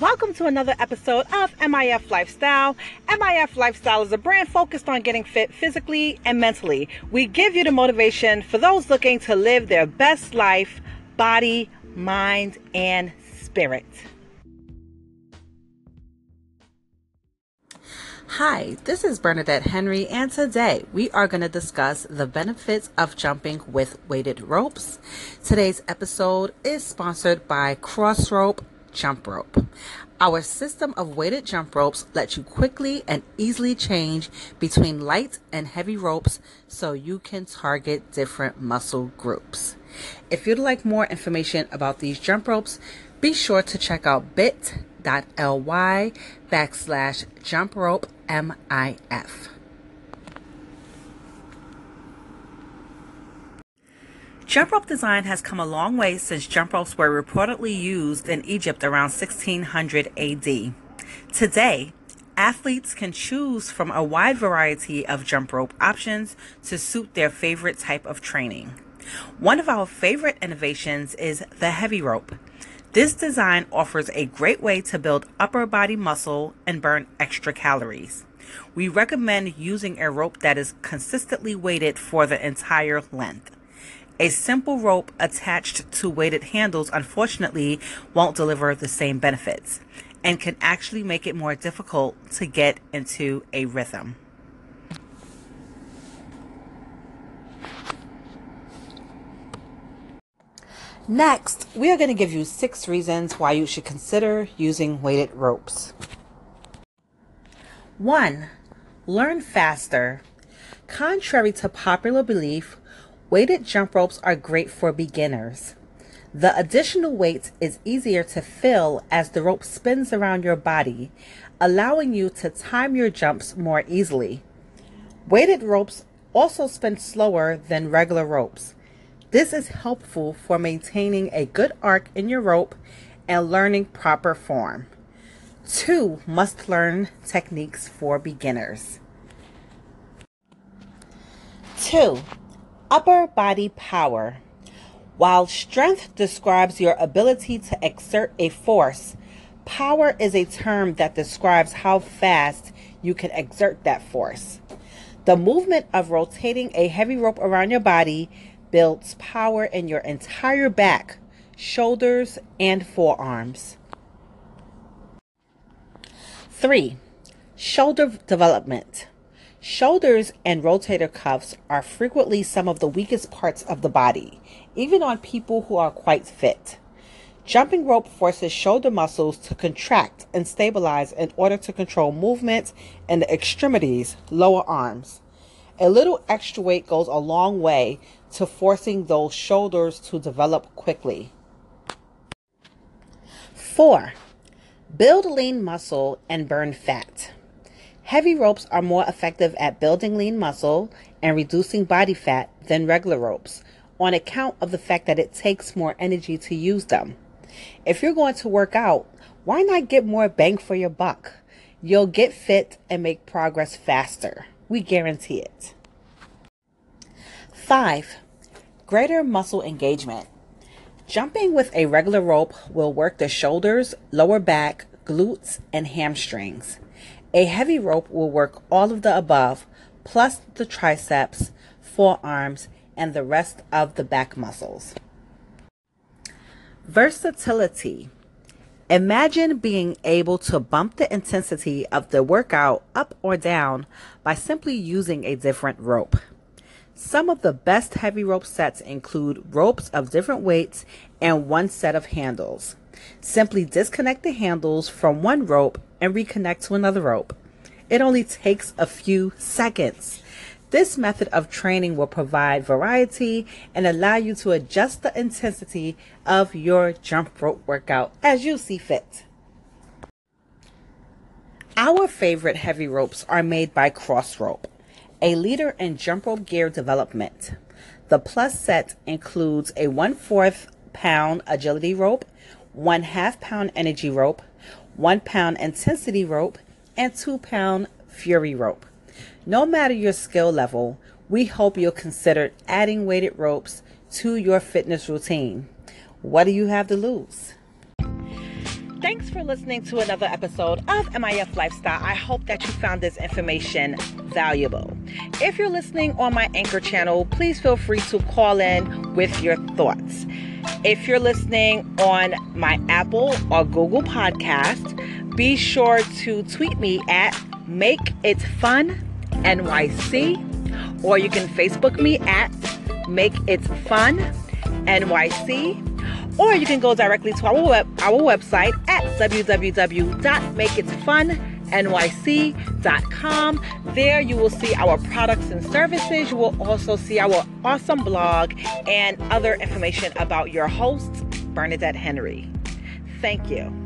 Welcome to another episode of MIF Lifestyle. MIF Lifestyle is a brand focused on getting fit physically and mentally. We give you the motivation for those looking to live their best life, body, mind, and spirit. Hi, this is Bernadette Henry, and today we are going to discuss the benefits of jumping with weighted ropes. Today's episode is sponsored by Crossrope Jump Rope. Our system of weighted jump ropes lets you quickly and easily change between light and heavy ropes so you can target different muscle groups. If you'd like more information about these jump ropes, be sure to check out bit.ly backslash jump rope MIF. Jump rope design has come a long way since jump ropes were reportedly used in Egypt around 1600 AD. Today, athletes can choose from a wide variety of jump rope options to suit their favorite type of training. One of our favorite innovations is the heavy rope. This design offers a great way to build upper body muscle and burn extra calories. We recommend using a rope that is consistently weighted for the entire length. A simple rope attached to weighted handles unfortunately won't deliver the same benefits and can actually make it more difficult to get into a rhythm. Next, we are going to give you six reasons why you should consider using weighted ropes. 1. Learn faster. Contrary to popular belief, weighted jump ropes are great for beginners. The additional weight is easier to fill as the rope spins around your body, allowing you to time your jumps more easily. Weighted ropes also spin slower than regular ropes this is helpful for maintaining a good arc in your rope and learning proper form. Two must learn techniques for beginners. Two, upper body power. While strength describes your ability to exert a force, power is a term that describes how fast you can exert that force. The movement of rotating a heavy rope around your body builds power in your entire back, shoulders, and forearms. 3. Shoulder development. Shoulders and rotator cuffs are frequently some of the weakest parts of the body, even on people who are quite fit. Jumping rope forces shoulder muscles to contract and stabilize in order to control movement in the extremities, lower arms. A little extra weight goes a long way to forcing those shoulders to develop quickly. 4. Build lean muscle and burn fat. Heavy ropes are more effective at building lean muscle and reducing body fat than regular ropes on account of the fact that it takes more energy to use them. If you're going to work out, why not get more bang for your buck? You'll get fit and make progress faster. We guarantee it. 5. Greater muscle engagement. Jumping with a regular rope will work the shoulders, lower back, glutes, and hamstrings. A heavy rope will work all of the above, plus the triceps, forearms, and the rest of the back muscles. Versatility. Imagine being able to bump the intensity of the workout up or down by simply using a different rope. Some of the best heavy rope sets include ropes of different weights and one set of handles. Simply disconnect the handles from one rope and reconnect to another rope. It only takes a few seconds. This method of training will provide variety and allow you to adjust the intensity of your jump rope workout as you see fit. Our favorite heavy ropes are made by Crossrope a leader in jump rope gear development. The plus set includes a one fourth pound agility rope, one half pound energy rope, one pound intensity rope, and two pound fury rope. No matter your skill level, we hope you'll consider adding weighted ropes to your fitness routine. What do you have to lose? Thanks for listening to another episode of MIF Lifestyle. I hope that you found this information valuable. If you're listening on my Anchor channel, please feel free to call in with your thoughts. If you're listening on my Apple or Google podcast, be sure to tweet me at Make It Fun NYC, or you can Facebook me at Make It Fun NYC or you can go directly to our web our website at www.makeitfunnyc.com. There you will see our products and services. You will also see our awesome blog and other information about your host, Bernadette Henry. Thank you.